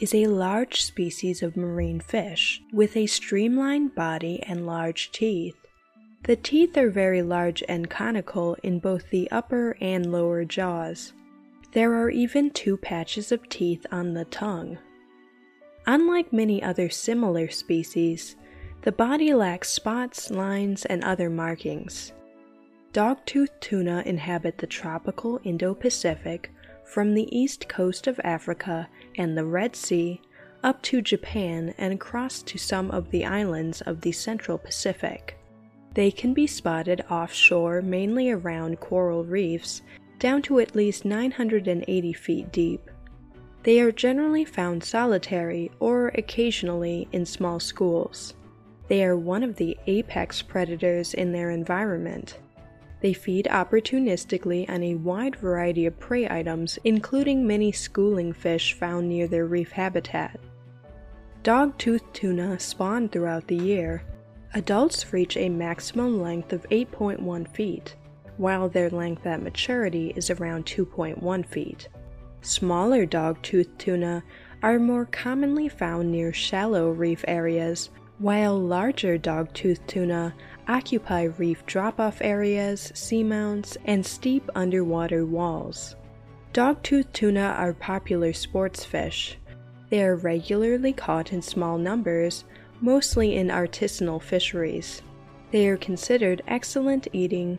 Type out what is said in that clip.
is a large species of marine fish with a streamlined body and large teeth. The teeth are very large and conical in both the upper and lower jaws. There are even two patches of teeth on the tongue. Unlike many other similar species, the body lacks spots, lines, and other markings. Dogtooth tuna inhabit the tropical Indo-Pacific from the east coast of Africa and the Red Sea up to Japan and across to some of the islands of the Central Pacific. They can be spotted offshore mainly around coral reefs down to at least 980 feet deep. They are generally found solitary or occasionally in small schools. They are one of the apex predators in their environment. They feed opportunistically on a wide variety of prey items, including many schooling fish found near their reef habitat. Dog-tooth tuna spawn throughout the year. Adults reach a maximum length of 8.1 feet, while their length at maturity is around 2.1 feet. Smaller dog-tooth tuna are more commonly found near shallow reef areas, while larger dog-tooth tuna occupy reef drop-off areas, seamounts, and steep underwater walls. Dogtooth tuna are popular sports fish. They are regularly caught in small numbers, mostly in artisanal fisheries. They are considered excellent eating,